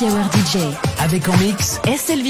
Happy Hour DJ. Avec en mix SLV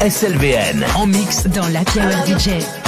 SLVN en mix dans la Power DJ.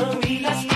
sonrisas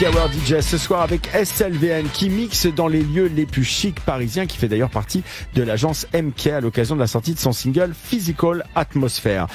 DJ ce soir avec SLVN qui mixe dans les lieux les plus chics parisiens qui fait d'ailleurs partie de l'agence MK à l'occasion de la sortie de son single Physical Atmosphere.